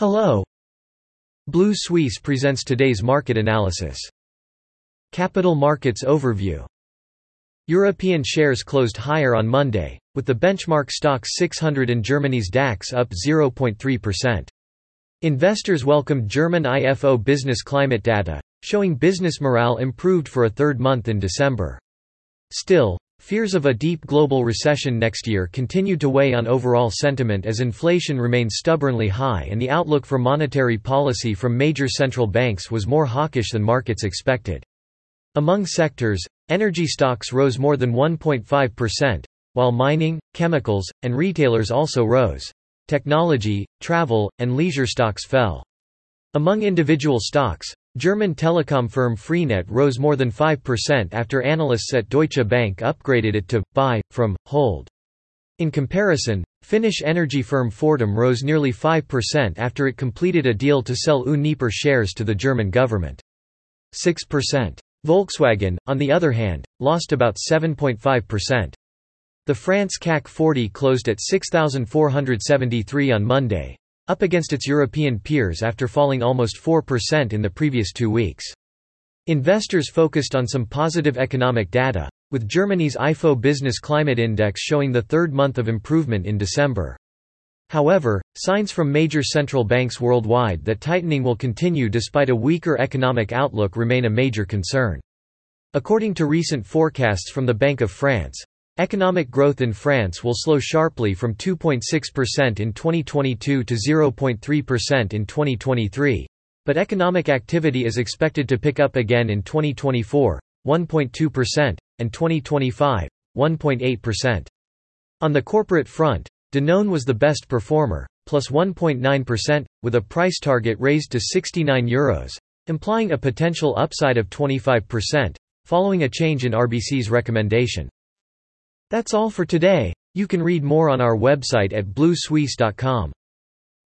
Hello. Blue Suisse presents today's market analysis. Capital Markets Overview European shares closed higher on Monday, with the benchmark STOXX 600 and Germany's DAX up 0.3%. Investors welcomed German IFO business climate data, showing business morale improved for a third month in December. Still, Fears of a deep global recession next year continued to weigh on overall sentiment as inflation remained stubbornly high and the outlook for monetary policy from major central banks was more hawkish than markets expected. Among sectors, energy stocks rose more than 1.5%, while mining, chemicals, and retailers also rose. Technology, travel, and leisure stocks fell. Among individual stocks, German telecom firm Freenet rose more than 5% after analysts at Deutsche Bank upgraded it to buy from hold. In comparison, Finnish energy firm Fortum rose nearly 5% after it completed a deal to sell Uniper shares to the German government. 6%. Volkswagen, on the other hand, lost about 7.5%. The France CAC 40 closed at 6,473 on Monday up against its European peers after falling almost 4% in the previous two weeks. Investors focused on some positive economic data, with Germany's IFO Business Climate Index showing the third month of improvement in December. However, signs from major central banks worldwide that tightening will continue despite a weaker economic outlook remain a major concern. According to recent forecasts from the Bank of France, Economic growth in France will slow sharply from 2.6% in 2022 to 0.3% in 2023. But economic activity is expected to pick up again in 2024, 1.2%, and 2025, 1.8%. On the corporate front, Danone was the best performer, plus 1.9%, with a price target raised to 69 euros, implying a potential upside of 25%, following a change in RBC's recommendation. That's all for today. You can read more on our website at bluesuisse.com.